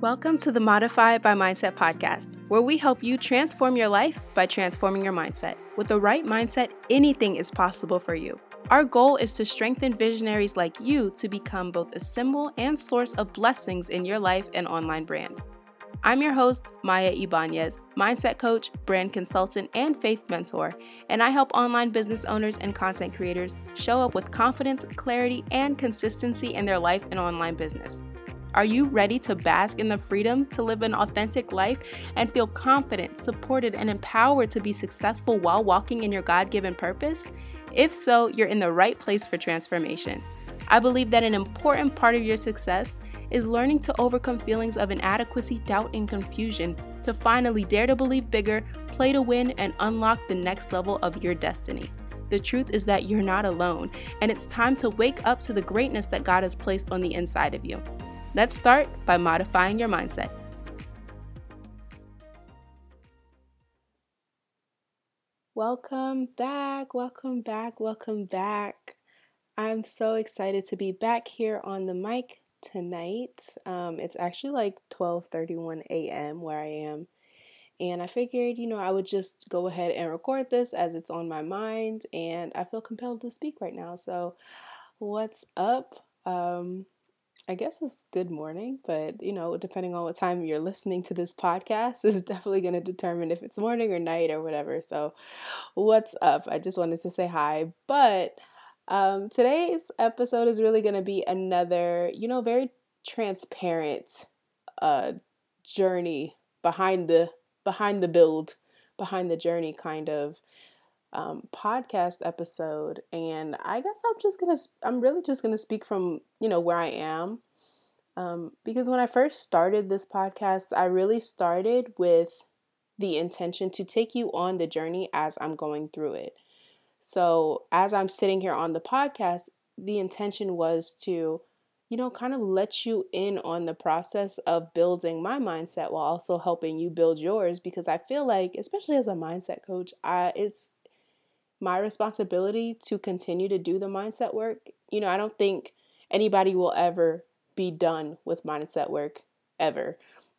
Welcome to the Modify by Mindset podcast, where we help you transform your life by transforming your mindset. With the right mindset, anything is possible for you. Our goal is to strengthen visionaries like you to become both a symbol and source of blessings in your life and online brand. I'm your host, Maya Ibanez, mindset coach, brand consultant, and faith mentor, and I help online business owners and content creators show up with confidence, clarity, and consistency in their life and online business. Are you ready to bask in the freedom to live an authentic life and feel confident, supported, and empowered to be successful while walking in your God given purpose? If so, you're in the right place for transformation. I believe that an important part of your success is learning to overcome feelings of inadequacy, doubt, and confusion to finally dare to believe bigger, play to win, and unlock the next level of your destiny. The truth is that you're not alone, and it's time to wake up to the greatness that God has placed on the inside of you. Let's start by modifying your mindset. Welcome back, welcome back, welcome back. I'm so excited to be back here on the mic tonight. Um, it's actually like 12:31 a.m. where I am, and I figured, you know, I would just go ahead and record this as it's on my mind, and I feel compelled to speak right now. So, what's up? Um, I guess it's good morning, but you know, depending on what time you're listening to this podcast, is definitely going to determine if it's morning or night or whatever. So, what's up? I just wanted to say hi. But um, today's episode is really going to be another, you know, very transparent uh, journey behind the behind the build, behind the journey kind of um, podcast episode, and I guess I'm just gonna, I'm really just gonna speak from you know where I am, um, because when I first started this podcast, I really started with the intention to take you on the journey as I'm going through it. So as I'm sitting here on the podcast, the intention was to you know, kind of let you in on the process of building my mindset while also helping you build yours because I feel like especially as a mindset coach, I it's my responsibility to continue to do the mindset work. You know, I don't think anybody will ever be done with mindset work ever.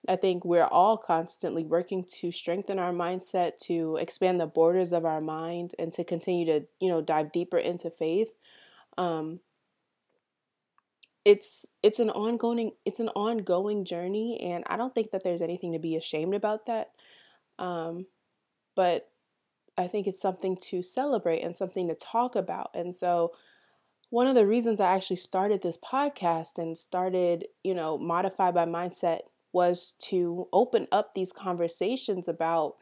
I think we're all constantly working to strengthen our mindset, to expand the borders of our mind, and to continue to, you know, dive deeper into faith. Um, it's it's an ongoing it's an ongoing journey, and I don't think that there's anything to be ashamed about that. Um, but I think it's something to celebrate and something to talk about. And so, one of the reasons I actually started this podcast and started, you know, Modify by Mindset was to open up these conversations about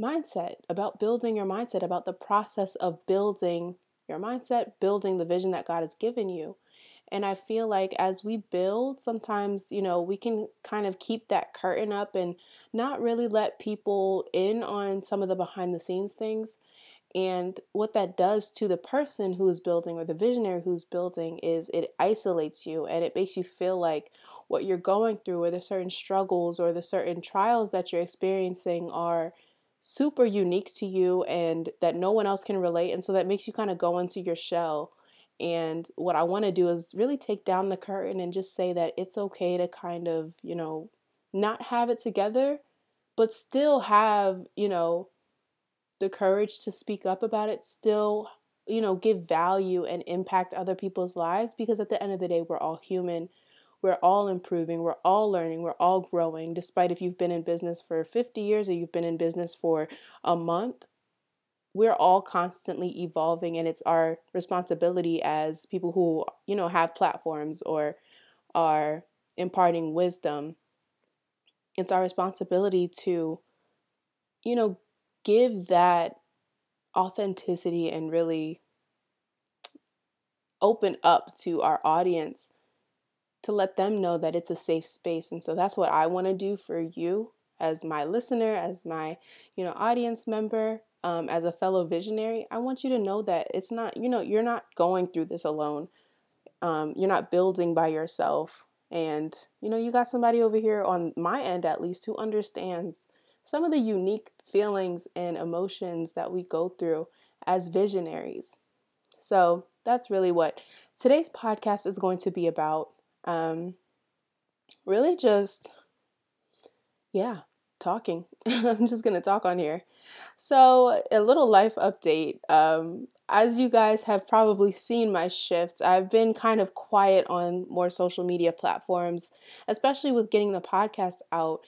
mindset, about building your mindset, about the process of building your mindset, building the vision that God has given you. And I feel like as we build, sometimes, you know, we can kind of keep that curtain up and not really let people in on some of the behind the scenes things. And what that does to the person who is building or the visionary who's building is it isolates you and it makes you feel like what you're going through or the certain struggles or the certain trials that you're experiencing are super unique to you and that no one else can relate. And so that makes you kind of go into your shell and what I want to do is really take down the curtain and just say that it's okay to kind of, you know, not have it together, but still have, you know, the courage to speak up about it, still, you know, give value and impact other people's lives because at the end of the day, we're all human. We're all improving, we're all learning, we're all growing. Despite if you've been in business for 50 years or you've been in business for a month, we're all constantly evolving and it's our responsibility as people who you know have platforms or are imparting wisdom it's our responsibility to you know give that authenticity and really open up to our audience to let them know that it's a safe space and so that's what I want to do for you as my listener as my you know audience member um, as a fellow visionary, I want you to know that it's not, you know, you're not going through this alone. Um, you're not building by yourself. And, you know, you got somebody over here on my end, at least, who understands some of the unique feelings and emotions that we go through as visionaries. So that's really what today's podcast is going to be about. Um, really just, yeah, talking. I'm just going to talk on here. So, a little life update. Um, as you guys have probably seen my shift, I've been kind of quiet on more social media platforms, especially with getting the podcast out.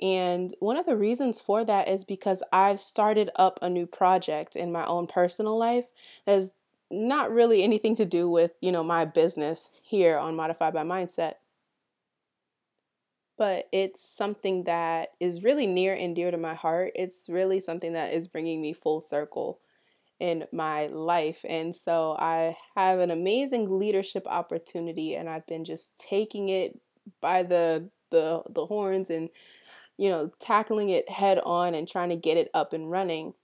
And one of the reasons for that is because I've started up a new project in my own personal life that is not really anything to do with, you know, my business here on Modified by Mindset but it's something that is really near and dear to my heart. It's really something that is bringing me full circle in my life. And so I have an amazing leadership opportunity and I've been just taking it by the the the horns and you know, tackling it head on and trying to get it up and running.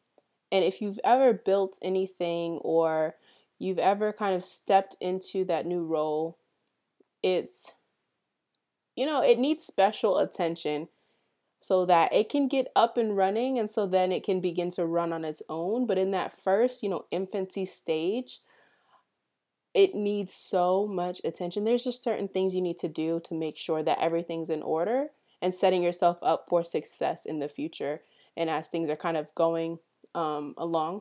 And if you've ever built anything or you've ever kind of stepped into that new role, it's you know, it needs special attention so that it can get up and running and so then it can begin to run on its own. But in that first, you know, infancy stage, it needs so much attention. There's just certain things you need to do to make sure that everything's in order and setting yourself up for success in the future and as things are kind of going um, along.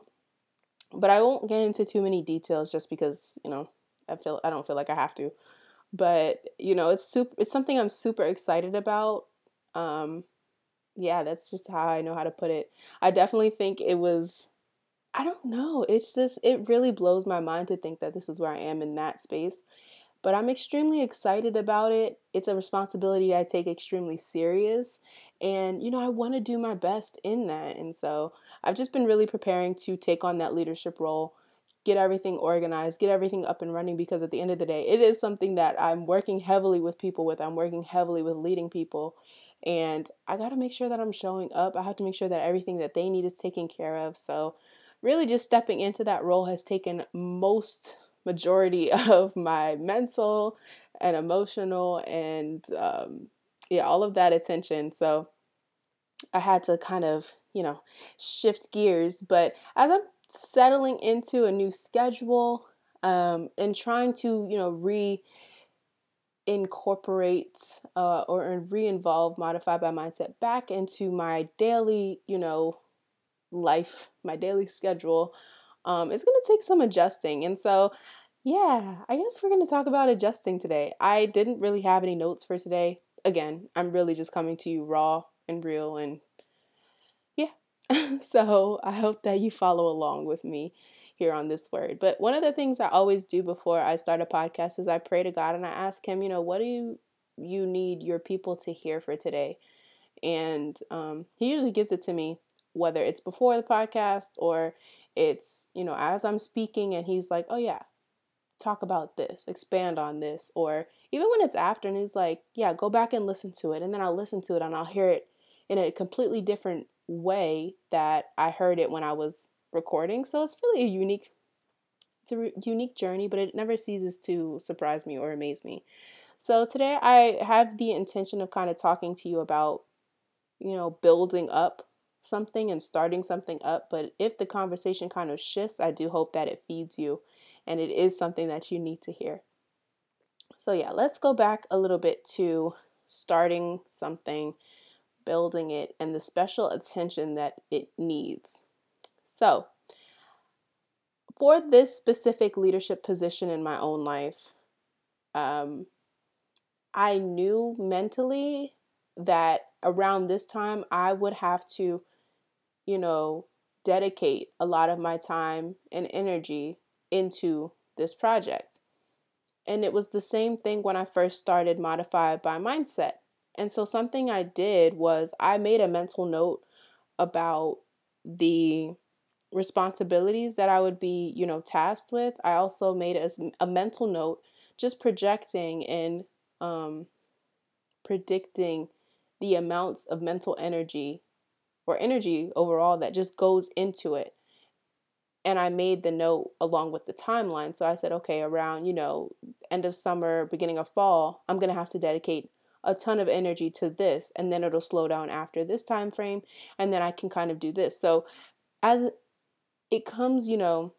But I won't get into too many details just because, you know, I feel I don't feel like I have to but you know it's super it's something i'm super excited about um yeah that's just how i know how to put it. I definitely think it was i don't know it's just it really blows my mind to think that this is where i am in that space but i'm extremely excited about it. It's a responsibility i take extremely serious and you know i want to do my best in that and so i've just been really preparing to take on that leadership role get everything organized, get everything up and running because at the end of the day, it is something that I'm working heavily with people with. I'm working heavily with leading people. And I got to make sure that I'm showing up. I have to make sure that everything that they need is taken care of. So, really, just stepping into that role has taken most majority of my mental and emotional and um, yeah, all of that attention. So, I had to kind of, you know, shift gears. But as I'm settling into a new schedule um, and trying to, you know, re incorporate uh, or re-involve modified by mindset back into my daily you know life my daily schedule um, it's going to take some adjusting. And so yeah i guess we're going to talk about adjusting today. I didn't really have any notes for today. Again i'm really just coming to you raw and real and so I hope that you follow along with me here on this word. But one of the things I always do before I start a podcast is I pray to God and I ask Him, you know, what do you you need your people to hear for today? And um, He usually gives it to me, whether it's before the podcast or it's you know as I'm speaking, and He's like, oh yeah, talk about this, expand on this, or even when it's after and He's like, yeah, go back and listen to it, and then I'll listen to it and I'll hear it in a completely different way that I heard it when I was recording. So it's really a unique it's a unique journey, but it never ceases to surprise me or amaze me. So today I have the intention of kind of talking to you about you know building up something and starting something up, but if the conversation kind of shifts, I do hope that it feeds you and it is something that you need to hear. So yeah, let's go back a little bit to starting something building it, and the special attention that it needs. So, for this specific leadership position in my own life, um, I knew mentally that around this time I would have to, you know, dedicate a lot of my time and energy into this project. And it was the same thing when I first started Modified by Mindset. And so something I did was I made a mental note about the responsibilities that I would be, you know, tasked with. I also made a, a mental note just projecting and um, predicting the amounts of mental energy or energy overall that just goes into it. And I made the note along with the timeline. So I said, okay, around, you know, end of summer, beginning of fall, I'm going to have to dedicate a ton of energy to this and then it'll slow down after this time frame and then I can kind of do this. So as it comes, you know,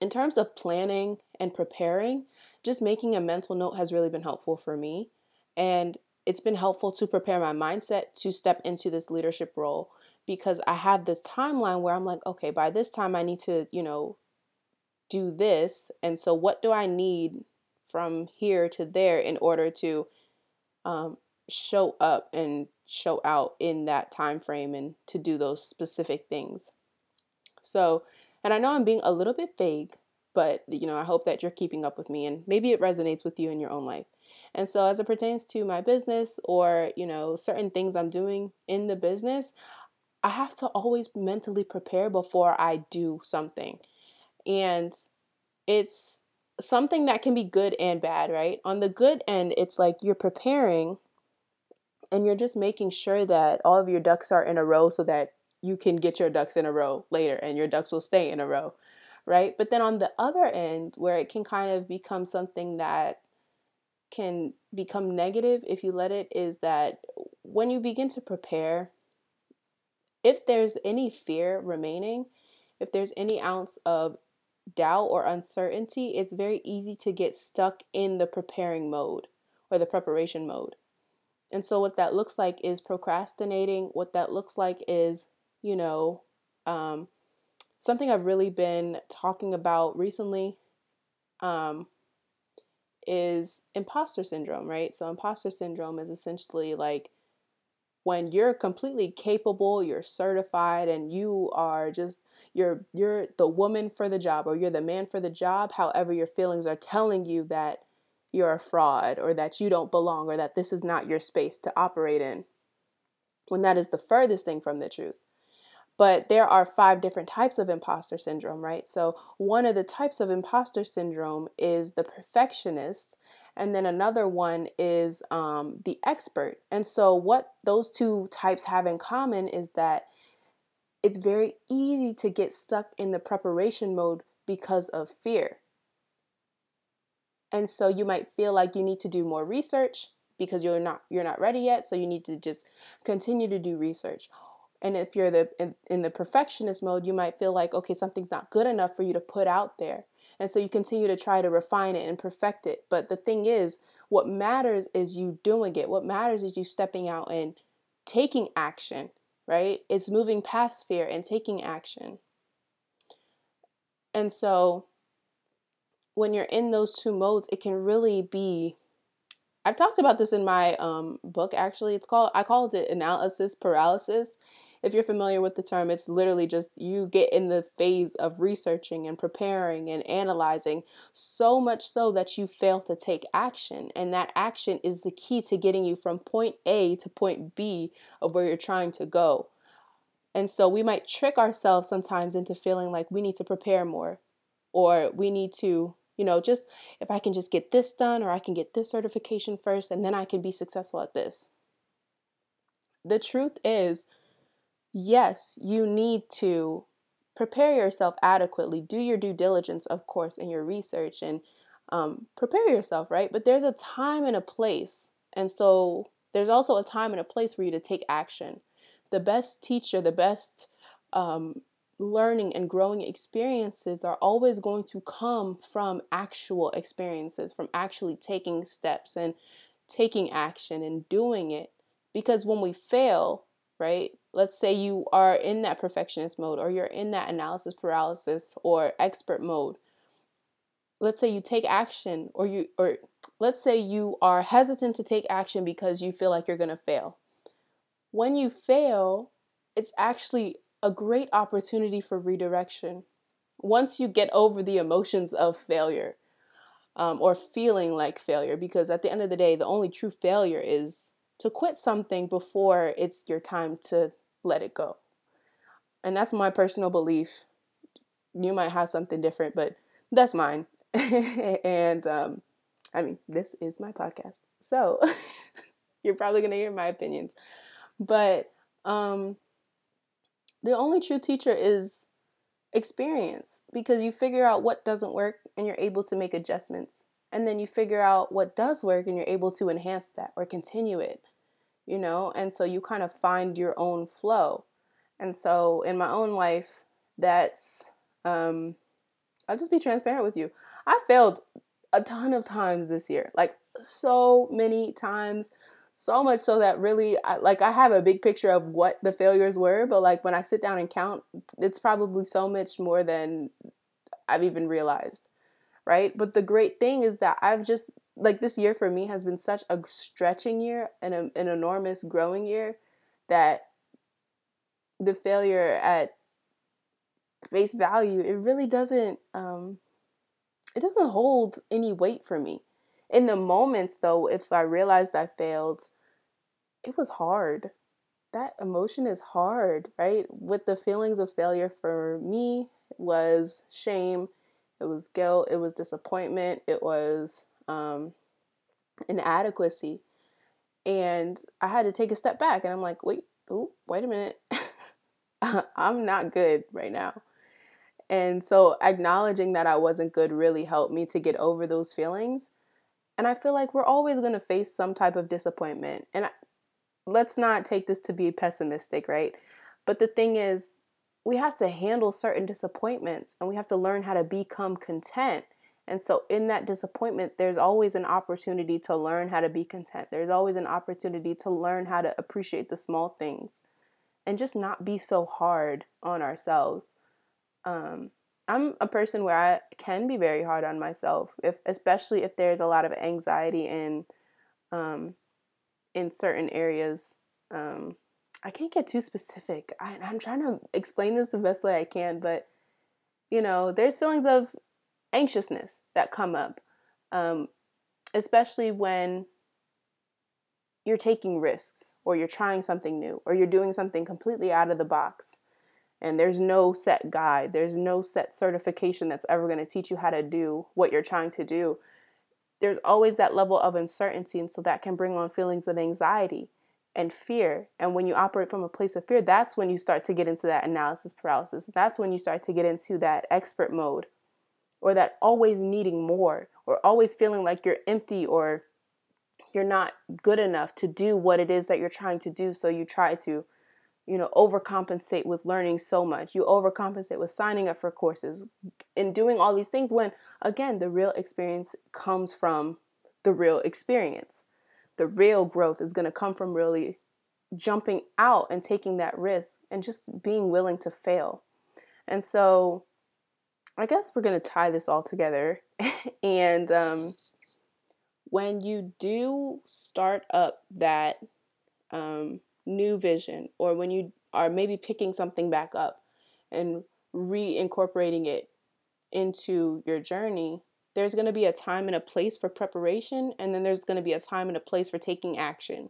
in terms of planning and preparing, just making a mental note has really been helpful for me. And it's been helpful to prepare my mindset to step into this leadership role because I have this timeline where I'm like, okay, by this time I need to, you know, do this. And so what do I need from here to there in order to um, show up and show out in that time frame and to do those specific things. So, and I know I'm being a little bit vague, but you know, I hope that you're keeping up with me and maybe it resonates with you in your own life. And so as it pertains to my business or, you know, certain things I'm doing in the business, I have to always mentally prepare before I do something. And it's something that can be good and bad, right? On the good end, it's like you're preparing and you're just making sure that all of your ducks are in a row so that you can get your ducks in a row later and your ducks will stay in a row, right? But then on the other end, where it can kind of become something that can become negative if you let it, is that when you begin to prepare, if there's any fear remaining, if there's any ounce of doubt or uncertainty, it's very easy to get stuck in the preparing mode or the preparation mode. And so, what that looks like is procrastinating. What that looks like is, you know, um, something I've really been talking about recently um, is imposter syndrome, right? So, imposter syndrome is essentially like when you're completely capable, you're certified, and you are just you're you're the woman for the job or you're the man for the job however your feelings are telling you that you're a fraud or that you don't belong or that this is not your space to operate in when that is the furthest thing from the truth. But there are five different types of imposter syndrome right? So one of the types of imposter syndrome is the perfectionist and then another one is um, the expert and so what those two types have in common is that it's very easy to get stuck in the preparation mode because of fear. And so you might feel like you need to do more research because you're not you're not ready yet, so you need to just continue to do research. And if you're the in, in the perfectionist mode, you might feel like okay, something's not good enough for you to put out there. And so you continue to try to refine it and perfect it. But the thing is, what matters is you doing it. What matters is you stepping out and taking action right? It's moving past fear and taking action. And so when you're in those two modes, it can really be I've talked about this in my um, book actually. It's called I called it analysis paralysis. If you're familiar with the term, it's literally just you get in the phase of researching and preparing and analyzing so much so that you fail to take action. And that action is the key to getting you from point A to point B of where you're trying to go. And so we might trick ourselves sometimes into feeling like we need to prepare more or we need to, you know, just if I can just get this done or I can get this certification first and then I can be successful at this. The truth is, yes, you need to prepare yourself adequately. Do your due diligence, of course, in your research and um, prepare yourself, right? But there's a time and a place. And so there's also a time and a place for you to take action. The best teacher, the best um, learning and growing experiences are always going to come from actual experiences, from actually taking steps and taking action and doing it. Because when we fail, right? Let's say you are in that perfectionist mode or you're in that analysis paralysis or expert mode. Let's say you take action or you or let's say you are hesitant to take action because you feel like you're going to fail. When you fail, it's actually a great opportunity for redirection. Once you get over the emotions of failure um, or feeling like failure, because at the end of the day, the only true failure is to quit something before it's your time to let it go. And that's my personal belief. You might have something different, but that's mine. and um, I mean, this is my podcast. So you're probably going to hear my opinions. But um, the only true teacher is experience because you figure out what doesn't work and you're able to make adjustments. And then you figure out what does work and you're able to enhance that or continue it you know? And so you kind of find your own flow. And so in my own life, that's, um, I'll just be transparent with you. I failed a ton of times this year, like so many times, so much so that really I, like i have a big picture of what the failures were but like when i sit down and count it's probably so much more than i've even realized right but the great thing is that i've just like this year for me has been such a stretching year and a, an enormous growing year that the failure at face value it really doesn't um it doesn't hold any weight for me. In the moments though if i realized i failed it was hard. That emotion is hard right? With the feelings of failure for me was shame it was guilt it was disappointment it was um, inadequacy and i had to take a step back and i'm like wait oh wait a minute i'm not good right now and so acknowledging that i wasn't good really helped me to get over those feelings and I feel like we're always going to face some type of disappointment. And let's not take this to be pessimistic, right? But the thing is, we have to handle certain disappointments and we have to learn how to become content. And so, in that disappointment, there's always an opportunity to learn how to be content. There's always an opportunity to learn how to appreciate the small things and just not be so hard on ourselves. Um, I'm a person where I can be very hard on myself, if especially if there's a lot of anxiety in um, in certain areas. Um, I can't get too specific. I, I'm trying to explain this the best way I can, but you know, there's feelings of anxiousness that come up, um, especially when you're taking risks or you're trying something new or you're doing something completely out of the box and there's no set guide there's no set certification that's ever going to teach you how to do what you're trying to do there's always that level of uncertainty and so that can bring on feelings of anxiety and fear. And when you operate from a place of fear that's when you start to get into that analysis paralysis. That's when you start to get into that expert mode or that always needing more or always feeling like you're empty or you're not good enough to do what it is that you're trying to do so you try to you know, overcompensate with learning so much. You overcompensate with signing up for courses and doing all these things when, again, the real experience comes from the real experience. The real growth is going to come from really jumping out and taking that risk and just being willing to fail. And so I guess we're going to tie this all together. and um, when you do start up that, um, new vision or when you are maybe picking something back up and reincorporating it into your journey, there's going to be a time and a place for preparation, and then there's going to be a time and a place for taking action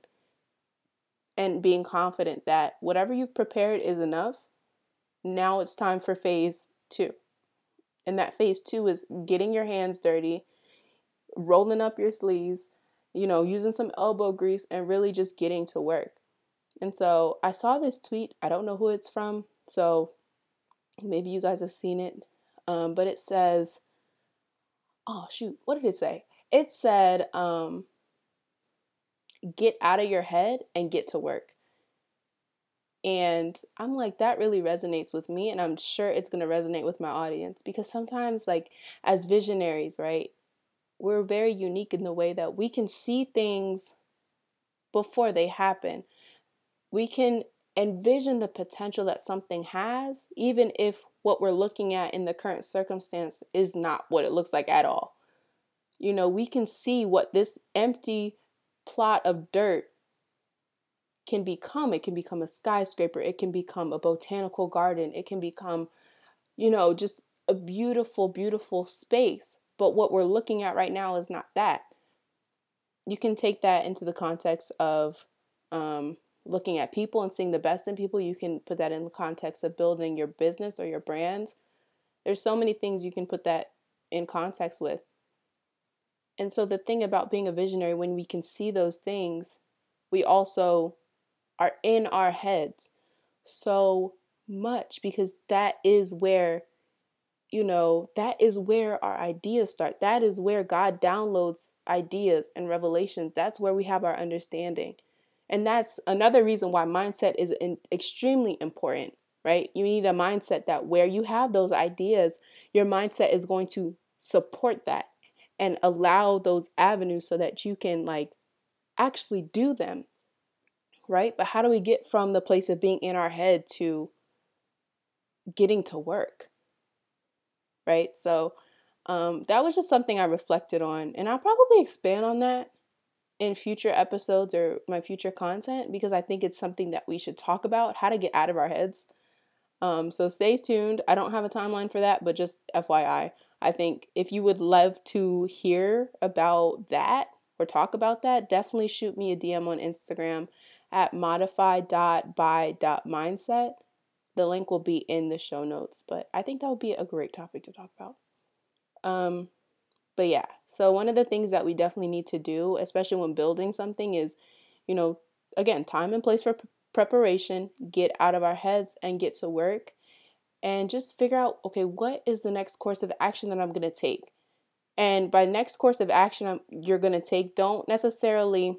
and being confident that whatever you've prepared is enough. Now it's time for phase two. And that phase two is getting your hands dirty, rolling up your sleeves, you know, using some elbow grease, and really just getting to work. And so I saw this tweet. I don't know who it's from. So maybe you guys have seen it. Um, but it says, oh, shoot, what did it say? It said, um, get out of your head and get to work. And I'm like, that really resonates with me. And I'm sure it's going to resonate with my audience because sometimes, like, as visionaries, right, we're very unique in the way that we can see things before they happen we can envision the potential that something has, even if what we're looking at in the current circumstance is not what it looks like at all. You know, we can see what this empty plot of dirt can become. It can become a skyscraper, it can become a botanical garden, it can become, you know, just a beautiful, beautiful space. But what we're looking at right now is not that. You can take that into the context of um, looking at people and seeing the best in people, you can put that in the context of building your business or your brands. There's so many things you can put that in context with. And so the thing about being a visionary when we can see those things, we also are in our heads so much because that is where you know, that is where our ideas start. That is where God downloads ideas and revelations. That's where we have our understanding. And that's another reason why mindset is in, extremely important, right? You need a mindset that where you have those ideas, your mindset is going to support that and allow those avenues so that you can like actually do them, right? But how do we get from the place of being in our head to getting to work, right? So um, that was just something I reflected on, and I'll probably expand on that in future episodes or my future content because I think it's something that we should talk about how to get out of our heads. Um, so stay tuned. I don't have a timeline for that, but just FYI, I think if you would love to hear about that or talk about that, definitely shoot me a DM on Instagram at modify.by.mindset. The link will be in the show notes, but I think that would be a great topic to talk about. Um, but yeah, so one of the things that we definitely need to do, especially when building something, is, you know, again, time and place for p- preparation, get out of our heads and get to work, and just figure out, okay, what is the next course of action that I'm going to take? And by next course of action I'm, you're going to take, don't necessarily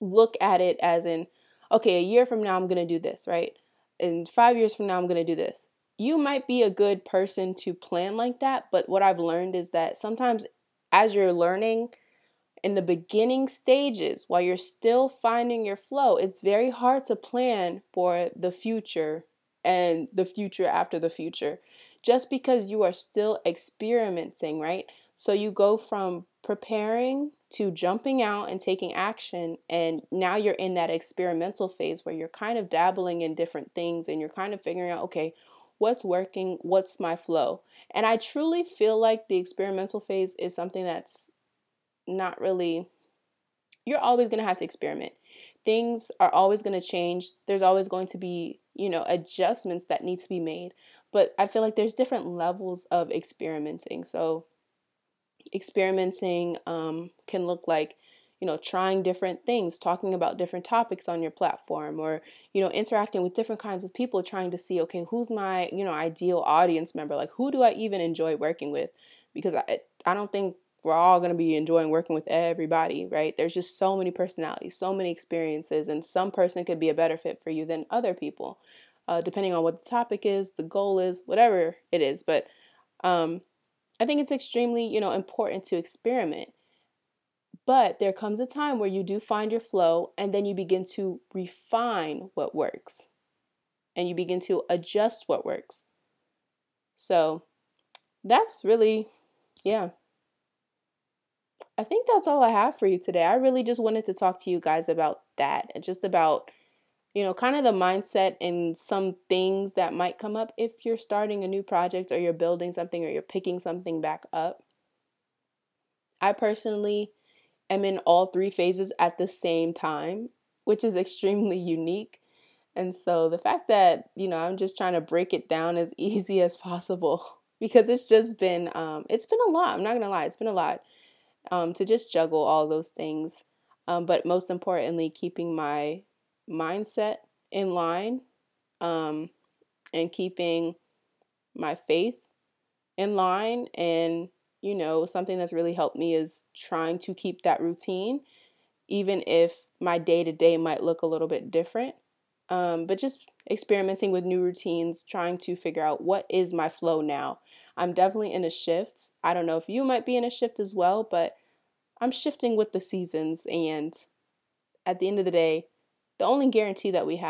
look at it as in, okay, a year from now I'm going to do this, right? And five years from now I'm going to do this you might be a good person to plan like that, but what I've learned is that sometimes as you're learning in the beginning stages, while you're still finding your flow, it's very hard to plan for the future and the future after the future just because you are still experimenting, right? So you go from preparing to jumping out and taking action, and now you're in that experimental phase where you're kind of dabbling in different things and you're kind of figuring out, okay, what's working, what's my flow. And I truly feel like the experimental phase is something that's not really, you're always going to have to experiment. Things are always going to change. There's always going to be, you know, adjustments that need to be made. But I feel like there's different levels of experimenting. So, experimenting um, can look like you know, trying different things, talking about different topics on your platform, or, you know, interacting with different kinds of people, trying to see, okay, who's my, you know, ideal audience member? Like, who do I even enjoy working with? Because I, I don't think we're all going to be enjoying working with everybody, right? There's just so many personalities, so many experiences, and some person could be a better fit for you than other people, uh, depending on what the topic is, the goal is, whatever it is. But um, I think it's extremely, you know, important to experiment but there comes a time where you do find your flow and then you begin to refine what works and you begin to adjust what works. So that's really, yeah. I think that's all I have for you today. I really just wanted to talk to you guys about that and just about, you know, kind of the mindset and some things that might come up if you're starting a new project or you're building something or you're picking something back up. I personally am in all three phases at the same time, which is extremely unique. And so the fact that, you know, I'm just trying to break it down as easy as possible because it's just been um it's been a lot. I'm not going to lie, it's been a lot um to just juggle all those things. Um but most importantly, keeping my mindset in line um and keeping my faith in line and you know, something that's really helped me is trying to keep that routine, even if my day to day might look a little bit different. Um, but just experimenting with new routines, trying to figure out what is my flow now. I'm definitely in a shift. I don't know if you might be in a shift as well, but I'm shifting with the seasons. And at the end of the day, the only guarantee that we have